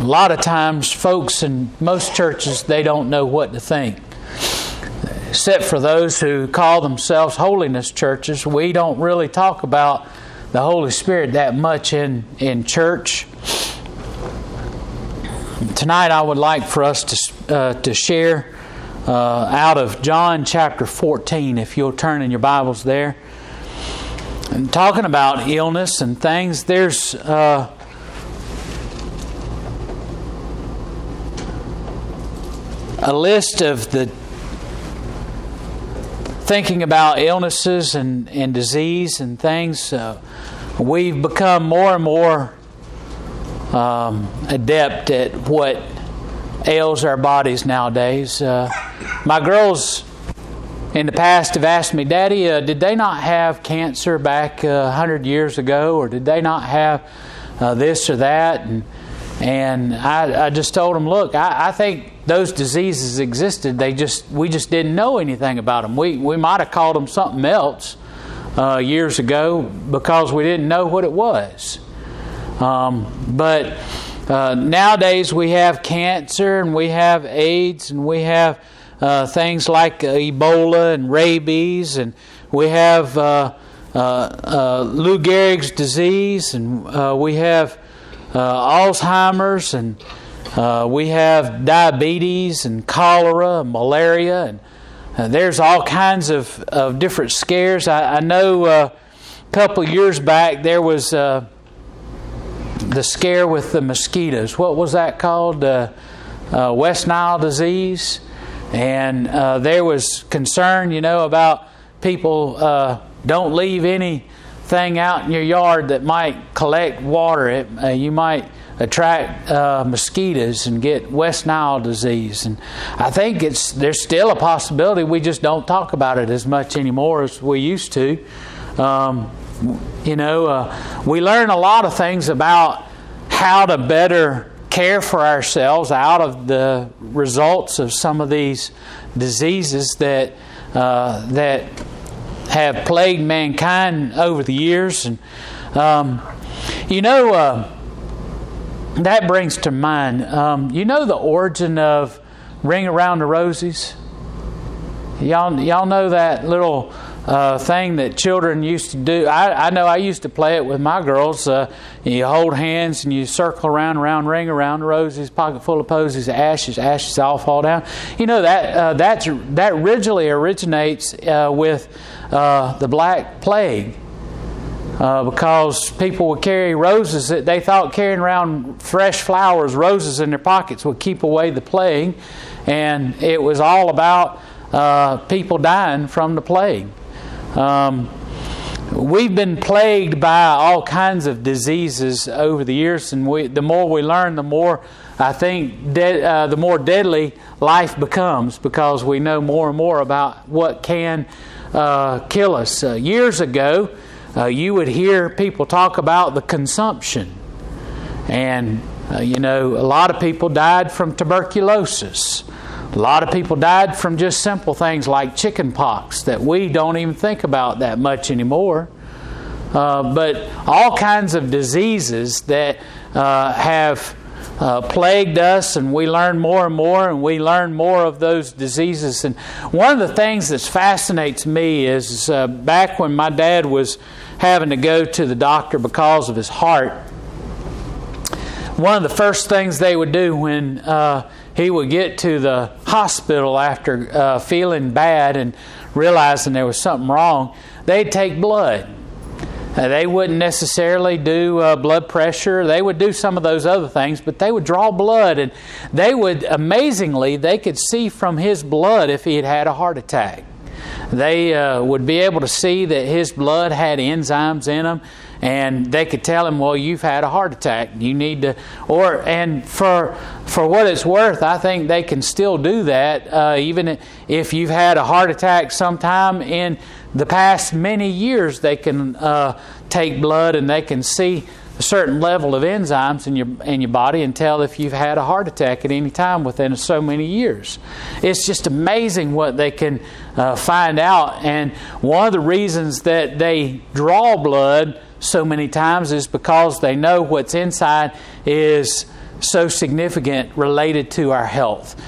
a lot of times folks in most churches they don't know what to think. Except for those who call themselves holiness churches we don't really talk about the holy spirit that much in in church. Tonight i would like for us to uh, to share uh, out of john chapter 14 if you'll turn in your bibles there. And talking about illness and things there's uh, a list of the thinking about illnesses and, and disease and things, uh, we've become more and more um, adept at what ails our bodies nowadays. Uh, my girls in the past have asked me, Daddy, uh, did they not have cancer back uh, 100 years ago, or did they not have uh, this or that? And, and I, I just told them, look, I, I think those diseases existed. They just we just didn't know anything about them. We we might have called them something else uh, years ago because we didn't know what it was. Um, but uh, nowadays we have cancer and we have AIDS and we have uh, things like Ebola and rabies and we have uh, uh, uh, Lou Gehrig's disease and we have Alzheimer's and uh, we have diabetes and cholera and malaria, and uh, there's all kinds of, of different scares. I, I know uh, a couple years back there was uh, the scare with the mosquitoes. What was that called? Uh, West Nile disease. And there was concern, you know, about people don't leave anything out in your yard that might collect water. It, you might attract uh, mosquitoes and get West Nile disease. And I think it's there's still a possibility. We just don't talk about it as much anymore as we used to. Um, you know, uh, we learn a lot of things about how to better care for ourselves out of the results of some of these diseases that uh, that have plagued mankind over the years. And um, you know uh, that brings to mind, um, you know the origin of Ring Around the Rosies? Y'all, y'all know that little uh, thing that children used to do. I, I, know I used to play it with my girls. Uh, you hold hands and you circle around, around, ring around the roses, pocket full of posies, ashes, ashes all fall down. You know that uh, that originally originates uh, with uh, the Black Plague uh, because people would carry roses that they thought carrying around fresh flowers, roses in their pockets would keep away the plague, and it was all about uh, people dying from the plague. Um, we've been plagued by all kinds of diseases over the years, and we, the more we learn, the more I think de- uh, the more deadly life becomes because we know more and more about what can uh, kill us. Uh, years ago, uh, you would hear people talk about the consumption. And, uh, you know, a lot of people died from tuberculosis. A lot of people died from just simple things like chicken pox that we don't even think about that much anymore. Uh, but all kinds of diseases that uh, have uh, plagued us, and we learn more and more, and we learn more of those diseases. And one of the things that fascinates me is uh, back when my dad was having to go to the doctor because of his heart, one of the first things they would do when uh, he would get to the hospital after uh, feeling bad and realizing there was something wrong, they'd take blood. They wouldn't necessarily do uh, blood pressure. They would do some of those other things, but they would draw blood, and they would amazingly they could see from his blood if he had had a heart attack they uh, would be able to see that his blood had enzymes in them and they could tell him, "Well, you've had a heart attack. You need to." Or and for for what it's worth, I think they can still do that, uh, even if you've had a heart attack sometime in the past many years. They can uh, take blood and they can see a certain level of enzymes in your in your body and tell if you've had a heart attack at any time within so many years. It's just amazing what they can uh, find out. And one of the reasons that they draw blood so many times is because they know what's inside is so significant related to our health.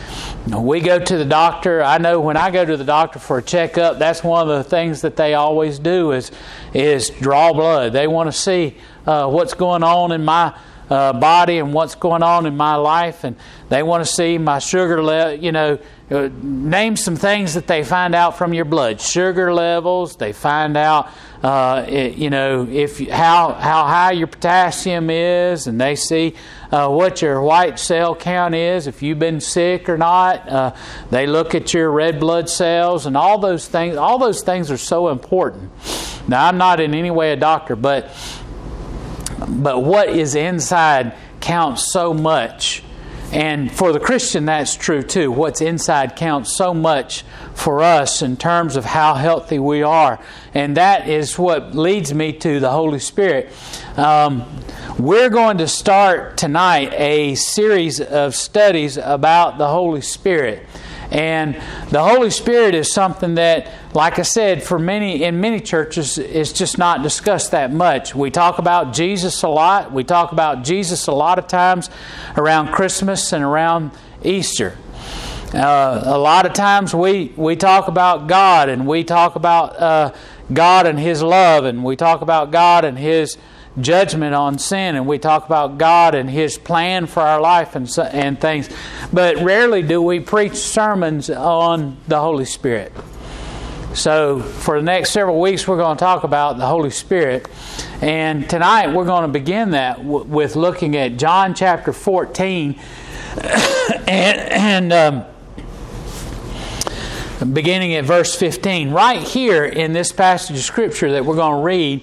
We go to the doctor. I know when I go to the doctor for a checkup, that's one of the things that they always do is is draw blood. They want to see uh, what's going on in my uh, body and what's going on in my life, and they want to see my sugar level. You know, uh, name some things that they find out from your blood: sugar levels. They find out, uh, it, you know, if how how high your potassium is, and they see uh, what your white cell count is, if you've been sick or not. Uh, they look at your red blood cells and all those things. All those things are so important. Now, I'm not in any way a doctor, but but what is inside counts so much. And for the Christian, that's true too. What's inside counts so much for us in terms of how healthy we are. And that is what leads me to the Holy Spirit. Um, we're going to start tonight a series of studies about the Holy Spirit. And the Holy Spirit is something that, like I said, for many in many churches, is just not discussed that much. We talk about Jesus a lot. We talk about Jesus a lot of times around Christmas and around Easter. Uh, a lot of times we, we talk about God and we talk about uh, God and His love and we talk about God and His judgment on sin and we talk about God and His plan for our life and, and things. But rarely do we preach sermons on the Holy Spirit. So, for the next several weeks, we're going to talk about the Holy Spirit. And tonight, we're going to begin that with looking at John chapter 14 and, and um, beginning at verse 15. Right here in this passage of Scripture that we're going to read,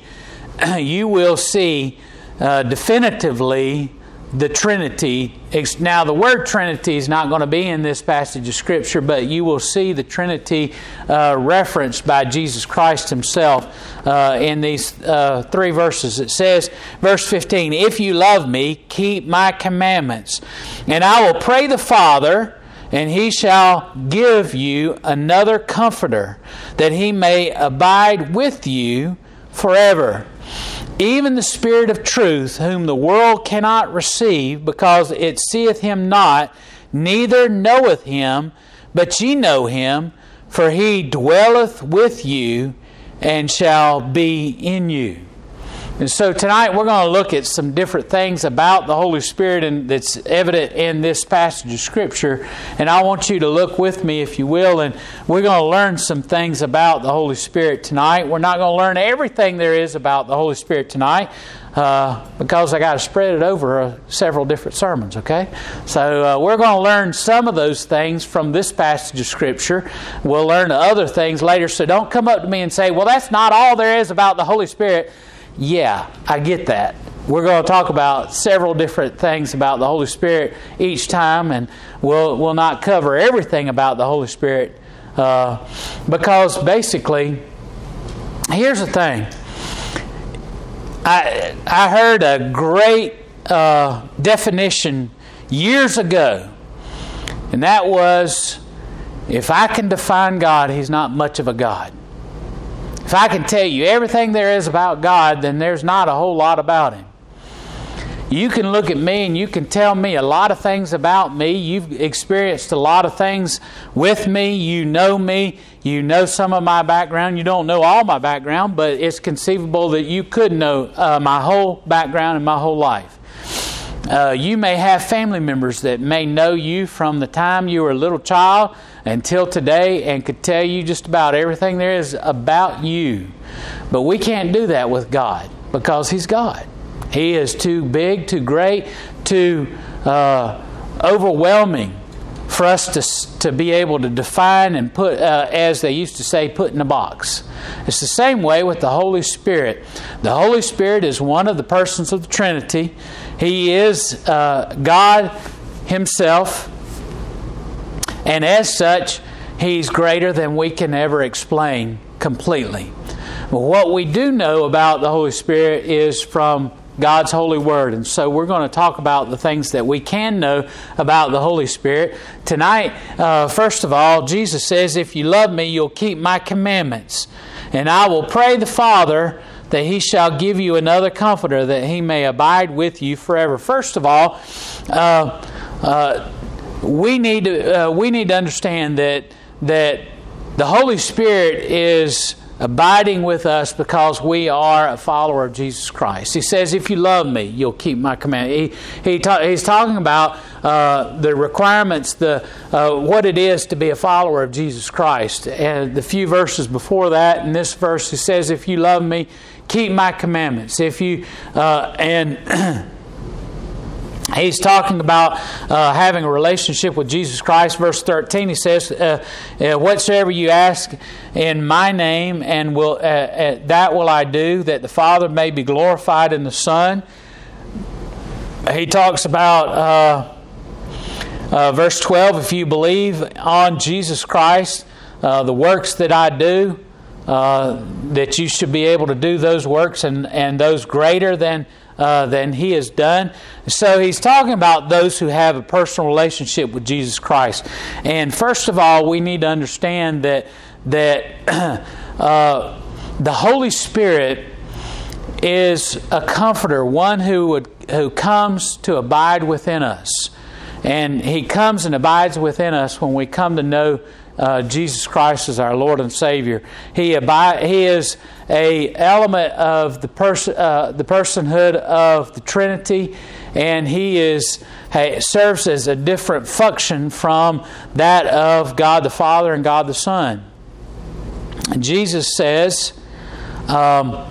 you will see uh, definitively the Trinity. Now, the word Trinity is not going to be in this passage of Scripture, but you will see the Trinity uh, referenced by Jesus Christ Himself uh, in these uh, three verses. It says, verse 15, If you love me, keep my commandments, and I will pray the Father. And he shall give you another comforter, that he may abide with you forever even the Spirit of truth, whom the world cannot receive, because it seeth him not, neither knoweth him, but ye know him, for he dwelleth with you and shall be in you. And so tonight we're going to look at some different things about the Holy Spirit and that's evident in this passage of Scripture. And I want you to look with me, if you will, and we're going to learn some things about the Holy Spirit tonight. We're not going to learn everything there is about the Holy Spirit tonight. Uh, because I got to spread it over uh, several different sermons, okay? So uh, we're going to learn some of those things from this passage of Scripture. We'll learn other things later, so don't come up to me and say, well, that's not all there is about the Holy Spirit. Yeah, I get that. We're going to talk about several different things about the Holy Spirit each time, and we'll, we'll not cover everything about the Holy Spirit uh, because basically, here's the thing. I, I heard a great uh, definition years ago, and that was if I can define God, He's not much of a God. If I can tell you everything there is about God, then there's not a whole lot about Him. You can look at me and you can tell me a lot of things about me. You've experienced a lot of things with me. You know me. You know some of my background. You don't know all my background, but it's conceivable that you could know uh, my whole background and my whole life. Uh, you may have family members that may know you from the time you were a little child until today and could tell you just about everything there is about you. But we can't do that with God because He's God. He is too big, too great, too uh, overwhelming for us to, to be able to define and put, uh, as they used to say, put in a box. It's the same way with the Holy Spirit. The Holy Spirit is one of the persons of the Trinity, He is uh, God Himself, and as such, He's greater than we can ever explain completely. But what we do know about the Holy Spirit is from God's holy word. And so we're going to talk about the things that we can know about the Holy Spirit. Tonight, uh, first of all, Jesus says, If you love me, you'll keep my commandments. And I will pray the Father that he shall give you another comforter that he may abide with you forever. First of all, uh, uh, we need to uh, we need to understand that that the Holy Spirit is abiding with us because we are a follower of Jesus Christ. He says, If you love me, you'll keep my command. He, he ta- he's talking about uh, the requirements, the, uh, what it is to be a follower of Jesus Christ. And the few verses before that, in this verse, he says, If you love me, keep my commandments. If you, uh, and He's talking about uh, having a relationship with Jesus Christ. Verse 13, he says, uh, uh, Whatsoever you ask in my name, and will, uh, uh, that will I do, that the Father may be glorified in the Son. He talks about, uh, verse 12, if you believe on Jesus Christ, the works that I do, that you should be able to do those works and, and those greater than uh, than he has done. So he's talking about those who have a personal relationship with Jesus Christ. And first of all, we need to understand that that uh, the Holy Spirit is a comforter, one who would who comes to abide within us. And he comes and abides within us when we come to know uh, Jesus Christ as our Lord and Savior. He, abide, he is a element of the person uh, the personhood of the Trinity, and he is serves as a different function from that of God the Father and God the Son. Jesus says. Um,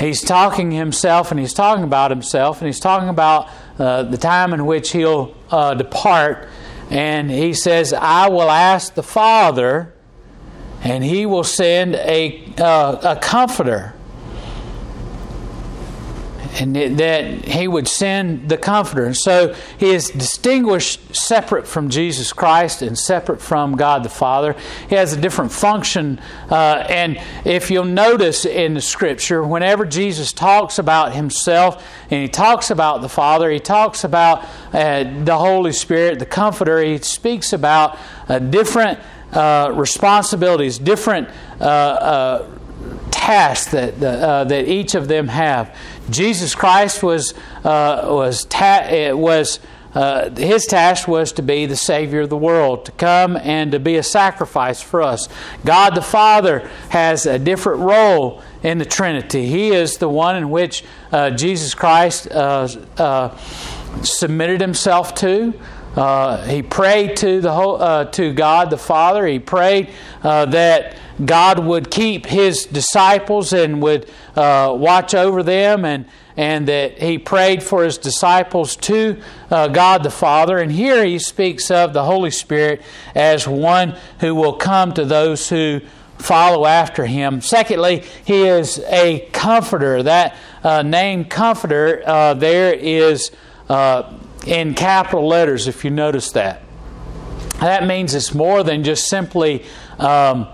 he's talking himself and he's talking about himself and he's talking about uh, the time in which he'll uh, depart and he says, I will ask the Father, and he will send a, uh, a comforter and that he would send the comforter. And so he is distinguished separate from Jesus Christ and separate from God the Father. He has a different function. Uh, and if you'll notice in the scripture, whenever Jesus talks about himself and he talks about the Father, he talks about uh, the Holy Spirit, the comforter, he speaks about uh, different uh, responsibilities, different uh, tasks that, that each of them have. Jesus Christ was uh, was ta- was uh, his task was to be the Savior of the world, to come and to be a sacrifice for us. God the Father has a different role in the Trinity. He is the one in which uh, Jesus Christ uh, uh, submitted himself to. Uh, he prayed to the whole, uh, to God the Father. He prayed uh, that God would keep His disciples and would uh, watch over them, and and that He prayed for His disciples to uh, God the Father. And here He speaks of the Holy Spirit as one who will come to those who follow after Him. Secondly, He is a comforter. That uh, name comforter there is in capital letters, if you notice that. That means it's more than just simply um,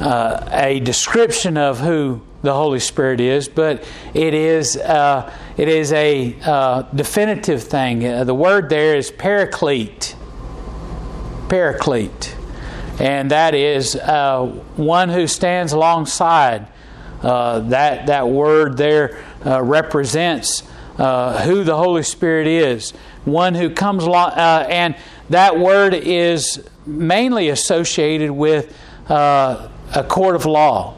uh, a description of who the Holy Spirit is, but it is uh, it is a uh, definitive thing. Uh, the word there is paraclete, paraclete, and that is uh, one who stands alongside. Uh, that that word there represents who the Holy Spirit is one who comes along, uh, and that word is mainly associated with uh, a court of law.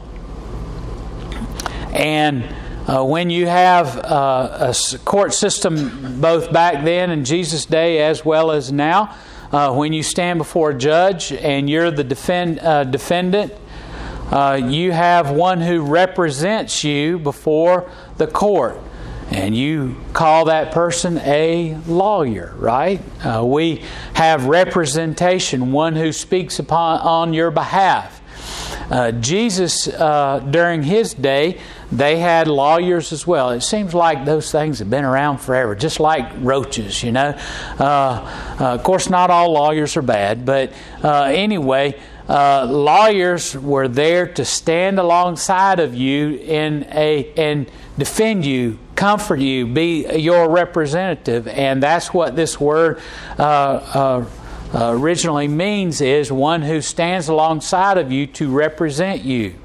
And uh, when you have uh, a court system both back then in Jesus' day as well as now, uh, when you stand before a judge and you're the defend, uh, defendant, you have one who represents you before the court. And you call that person a lawyer, right? Uh, we have representation, one who speaks upon on your behalf. Uh, Jesus, uh, during his day, they had lawyers as well. It seems like those things have been around forever, just like roaches, you know. Uh, uh of course, not all lawyers are bad, but uh, anyway, uh, lawyers were there to stand alongside of you in a and defend you, comfort you, be your representative, and that's what this word uh, uh, originally means: is one who stands alongside of you to represent you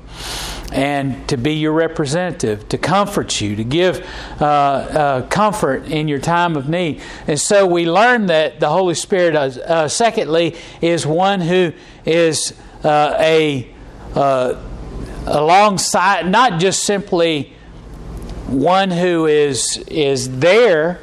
and to be your representative, to comfort you, to give uh, uh, comfort in your time of need. And so we learn that the Holy Spirit, uh, uh secondly, is one who is uh, a uh, alongside, not just simply one who is is there,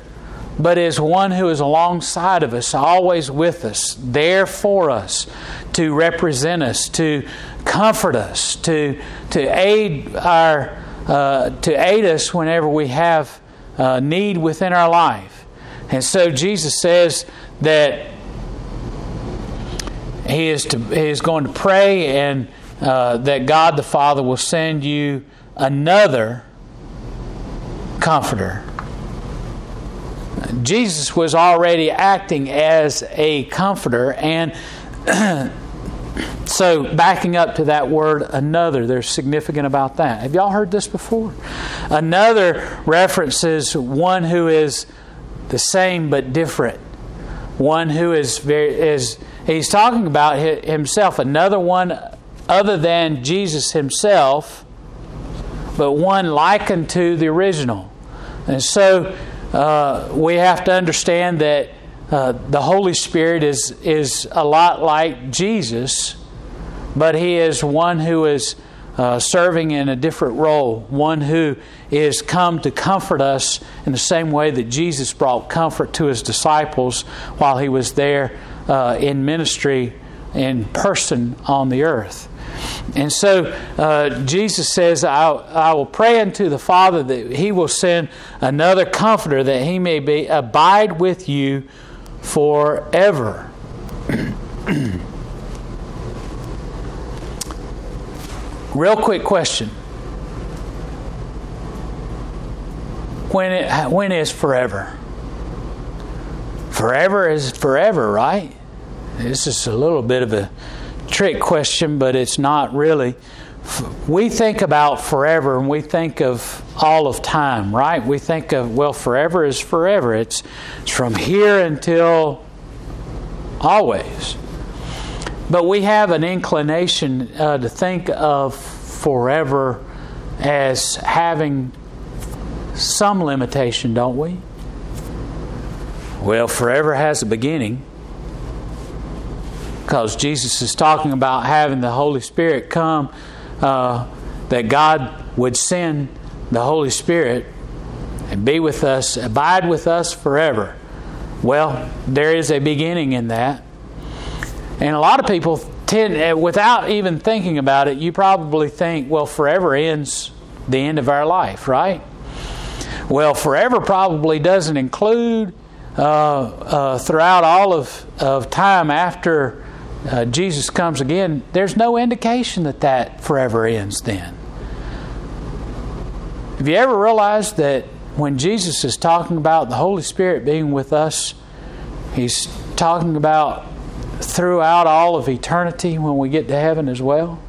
but is one who is alongside of us, always with us, there for us, to represent us, to comfort us, to to aid our uh, to aid us whenever we have uh, need within our life. And so Jesus says that he is to he is going to pray and uh, that God the Father will send you another comforter. Jesus was already acting as a comforter and so backing up to that word another there's significant about that. Have y'all heard this before? Another references one who is the same but different. One who is very is he's talking about himself, another one other than Jesus himself, but one likened to the original. And so uh, we have to understand that uh, the Holy Spirit is, is a lot like Jesus, but he is one who is uh, serving in a different role, one who is come to comfort us in the same way that Jesus brought comfort to his disciples while he was there uh, in ministry in person on the earth. And so uh, Jesus says, I, I, will pray unto the Father that he will send another comforter that he may be abide with you forever. Real quick question. When, it, when is forever? Forever is forever, right? This is a little bit of a trick question, but it's not really. We think about forever and we think of all of time, right? We think of, well, forever is forever. It's, it's from here until always. But we have an inclination uh, to think of forever as having some limitation, don't we? Well, forever has a beginning because Jesus is talking about having the Holy Spirit come, uh, that God would send the Holy Spirit and be with us, abide with us forever. Well, there is a beginning in that. And a lot of people tend, uh, without even thinking about it, you probably think, well, forever ends the end of our life, right? Well, forever probably doesn't include uh, uh, throughout all of, of time after uh, Jesus comes again, there's no indication that that forever ends then. Have you ever realized that when Jesus is talking about the Holy Spirit being with us, he's talking about throughout all of eternity when we get to heaven as well?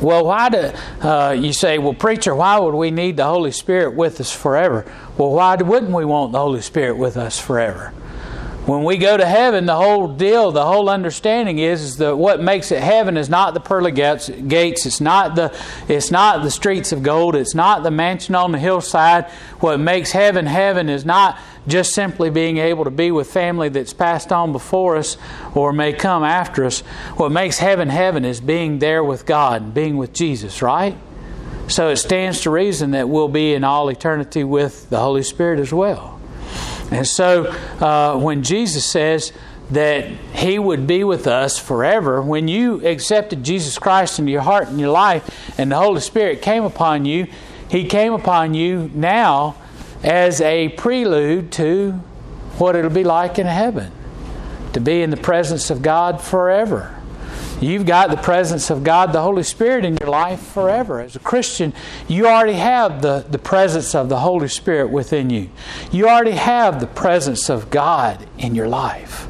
Well, why do uh, you say, well, preacher, why would we need the Holy Spirit with us forever? Well, why wouldn't we want the Holy Spirit with us forever? When we go to heaven, the whole deal, the whole understanding is, is that what makes it heaven is not the pearly gates. It's not the it's not the streets of gold. It's not the mansion on the hillside. What makes heaven heaven is not just simply being able to be with family that's passed on before us or may come after us. What makes heaven heaven is being there with God, being with Jesus, right? So it stands to reason that we'll be in all eternity with the Holy Spirit as well. And so uh, when Jesus says that He would be with us forever, when you accepted Jesus Christ into your heart and your life and the Holy Spirit came upon you, He came upon you now as a prelude to what it'll be like in heaven to be in the presence of God forever. You've got the presence of God, the Holy Spirit, in your life forever. As a Christian, you already have the, the presence of the Holy Spirit within you. You already have the presence of God in your life.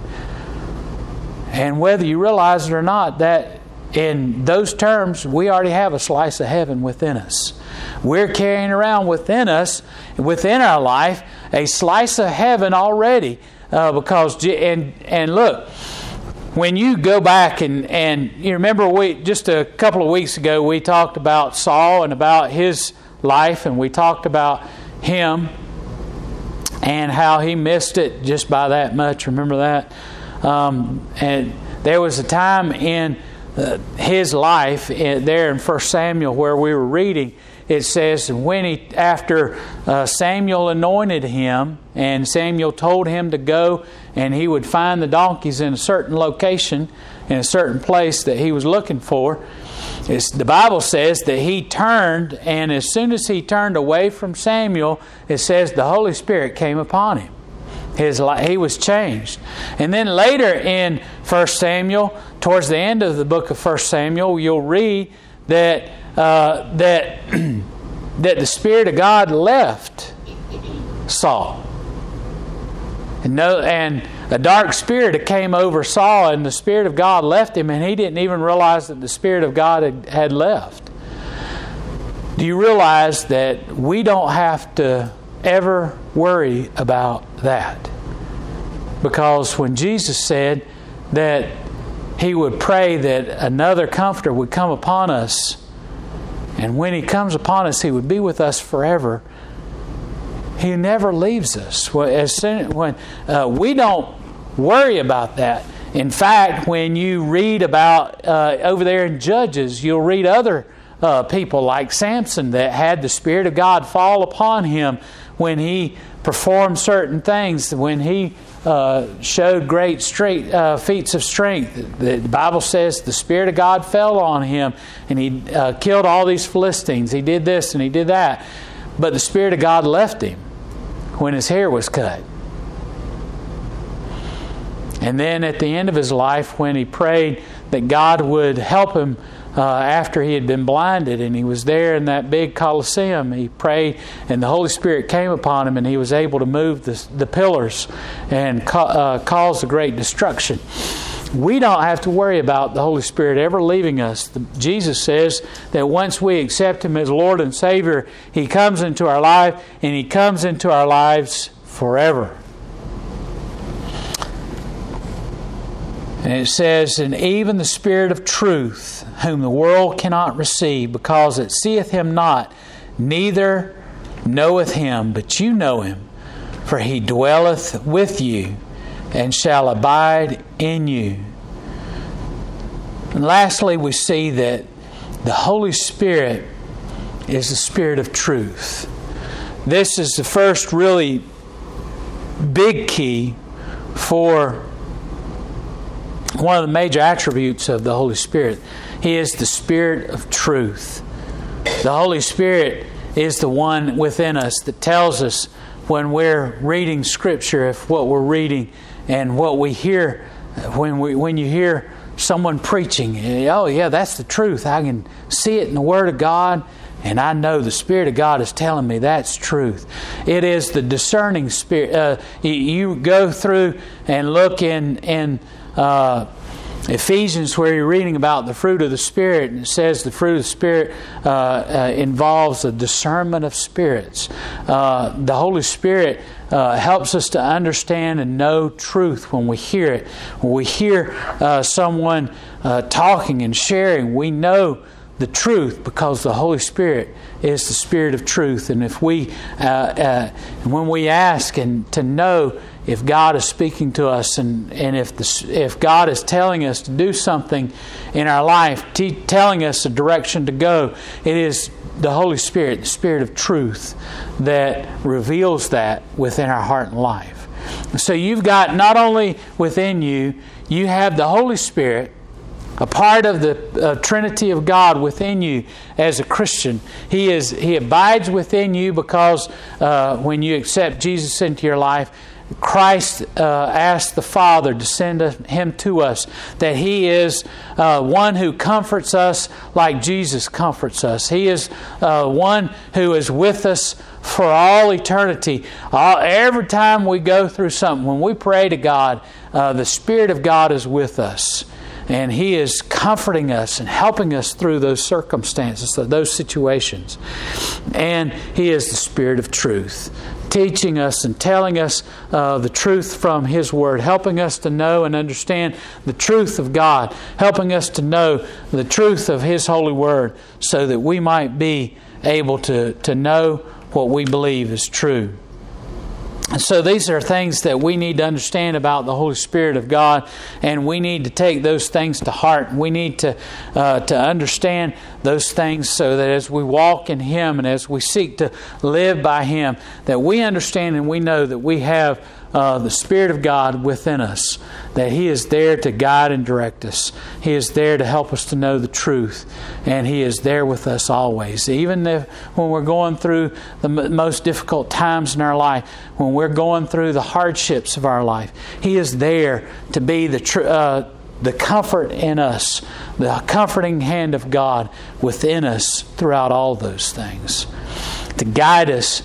And whether you realize it or not, that in those terms, we already have a slice of heaven within us. We're carrying around within us, within our life, a slice of heaven already. Uh, because and and look, when you go back and and you remember we just a couple of weeks ago we talked about Saul and about his life, and we talked about him and how he missed it just by that much. Remember that? Um, and there was a time in uh, his life uh, there in First Samuel where we were reading. It says when he after uh, Samuel anointed him and Samuel told him to go and he would find the donkeys in a certain location in a certain place that he was looking for. It's, the Bible says that he turned, and as soon as he turned away from Samuel, it says the Holy Spirit came upon him. His he was changed. And then later in 1 Samuel, towards the end of the book of 1 Samuel, you'll read that uh, that that the Spirit of God left Saul. And no, and a dark spirit came over Saul, and the Spirit of God left him, and he didn't even realize that the Spirit of God had, had left. Do you realize that we don't have to ever worry about that. Because when Jesus said that he would pray that another comforter would come upon us, and when he comes upon us, he would be with us forever. He never leaves us. As soon, when uh, we don't worry about that. In fact, when you read about uh, over there in Judges, you'll read other uh, people like Samson that had the Spirit of God fall upon him when he performed certain things, when he uh, showed great straight, uh, feats of strength. The, the, Bible says the Spirit of God fell on him and he uh, killed all these Philistines. He did this and he did that. But the Spirit of God left him when his hair was cut. And then at the end of his life, when he prayed that God would help him uh, after he had been blinded and he was there in that big coliseum he prayed and the holy spirit came upon him and he was able to move the, the pillars and ca- uh, cause the great destruction we don't have to worry about the Holy Spirit ever leaving us. The, Jesus says that once we accept Him as Lord and Savior, He comes into our life and He comes into our lives forever. And it says, And even the Spirit of truth, whom the world cannot receive, because it seeth him not, neither knoweth him, but you know him, for he dwelleth with you and shall abide in you. And lastly, we see that the Holy Spirit is the Spirit of truth. This is the first really big key for one of the major attributes of the Holy Spirit. He is the Spirit of truth. The Holy Spirit is the one within us that tells us when we're reading Scripture if what we're reading and what we hear when we when you hear someone preaching, oh yeah, that's the truth. I can see it in the Word of God. And I know the Spirit of God is telling me that's truth. It is the discerning spirit. Uh, you go through and look in in uh, Ephesians, where you're reading about the fruit of the Spirit, and it says the fruit of the Spirit uh, uh, involves the discernment of spirits. Uh, the Holy Spirit uh, helps us to understand and know truth when we hear it. When we hear uh, someone uh, talking and sharing, we know the truth because the Holy Spirit is the Spirit of truth. And if we, when we ask and to know, if God is speaking to us and, and if, the, if God is telling us to do something in our life, t- telling us a direction to go, it is the Holy Spirit, the Spirit of truth, that reveals that within our heart and life. So you've got not only within you, you have the Holy Spirit a part of the uh, Trinity of God within you as a Christian. He is He abides within you because uh, when you accept Jesus into your life, Christ uh, asked the Father to send Him to us, that He is uh, one who comforts us like Jesus comforts us. He is uh, one who is with us for all eternity. All, every time we go through something, when we pray to God, uh, the Spirit of God is with us. And He is comforting us and helping us through those circumstances, those situations. And He is the Spirit of truth teaching us and telling us uh, the truth from His Word, helping us to know and understand the truth of God, helping us to know the truth of His holy Word so that we might be able to, to know what we believe is true. So these are things that we need to understand about the Holy Spirit of God, and we need to take those things to heart. We need to uh, to understand those things so that as we walk in Him and as we seek to live by Him, that we understand and we know that we have uh, the Spirit of God within us, that He is there to guide and direct us. He is there to help us to know the truth, and He is there with us always. Even if, when we're going through the m- most difficult times in our life, when we're going through the hardships of our life, He is there to be the tr- uh, the comfort in us, the comforting hand of God within us throughout all those things, to guide us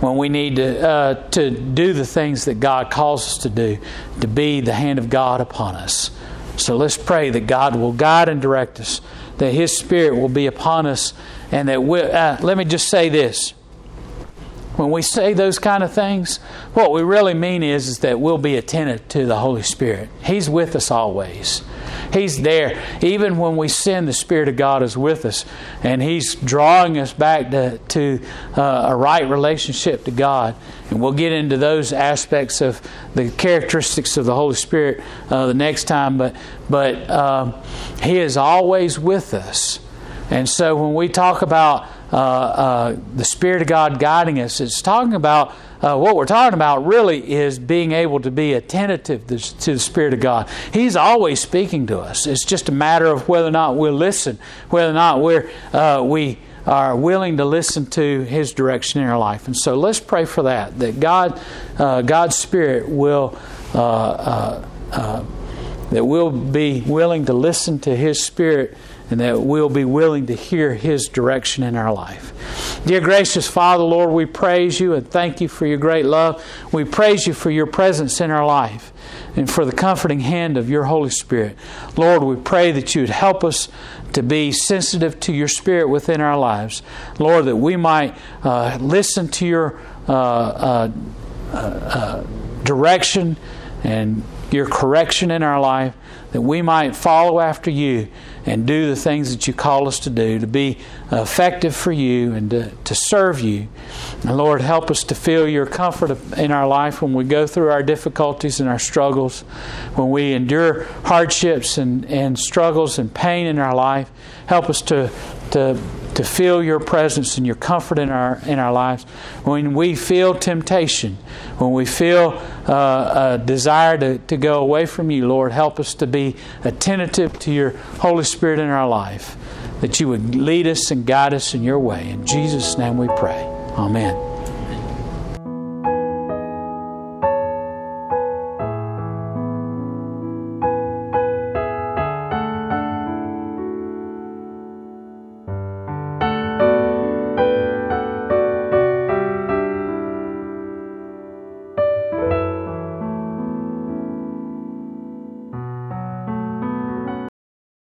when we need to, uh, to do the things that God calls us to do, to be the hand of God upon us. So let's pray that God will guide and direct us, that His Spirit will be upon us, and that we uh, let me just say this. When we say those kind of things, what we really mean is, is that we'll be attentive to the Holy Spirit. He's with us always. He's there. Even when we sin, the Spirit of God is with us, and He's drawing us back to, to uh, a right relationship to God. And we'll get into those aspects of the characteristics of the Holy Spirit uh, the next time. But but um, He is always with us, and so when we talk about uh, uh the Spirit of God guiding us, it's talking about uh, what we're talking about really is being able to be attentive to, the Spirit of God. He's always speaking to us. It's just a matter of whether or not we'll listen, whether or not we're, uh, we are willing to listen to His direction in our life. And so let's pray for that, that God, uh, God's Spirit will. Uh, that we'll be willing to listen to His Spirit and that we'll be willing to hear His direction in our life. Dear gracious Father, Lord, we praise you and thank you for your great love. We praise you for your presence in our life and for the comforting hand of your Holy Spirit. Lord, we pray that you would help us to be sensitive to your Spirit within our lives. Lord, that we might uh, listen to your uh, uh, uh direction and your correction in our life, that we might follow after you and do the things that you call us to do, to be effective for you and to, to serve you. And Lord, help us to feel your comfort in our life when we go through our difficulties and our struggles, when we endure hardships and, and struggles and pain in our life. Help us to, to to feel your presence and your comfort in our in our lives. When we feel temptation, when we feel uh, a desire to, to go away from you, Lord, help us to be attentive to your Holy Spirit in our life, that you would lead us and guide us in your way. In Jesus' name we pray. Amen.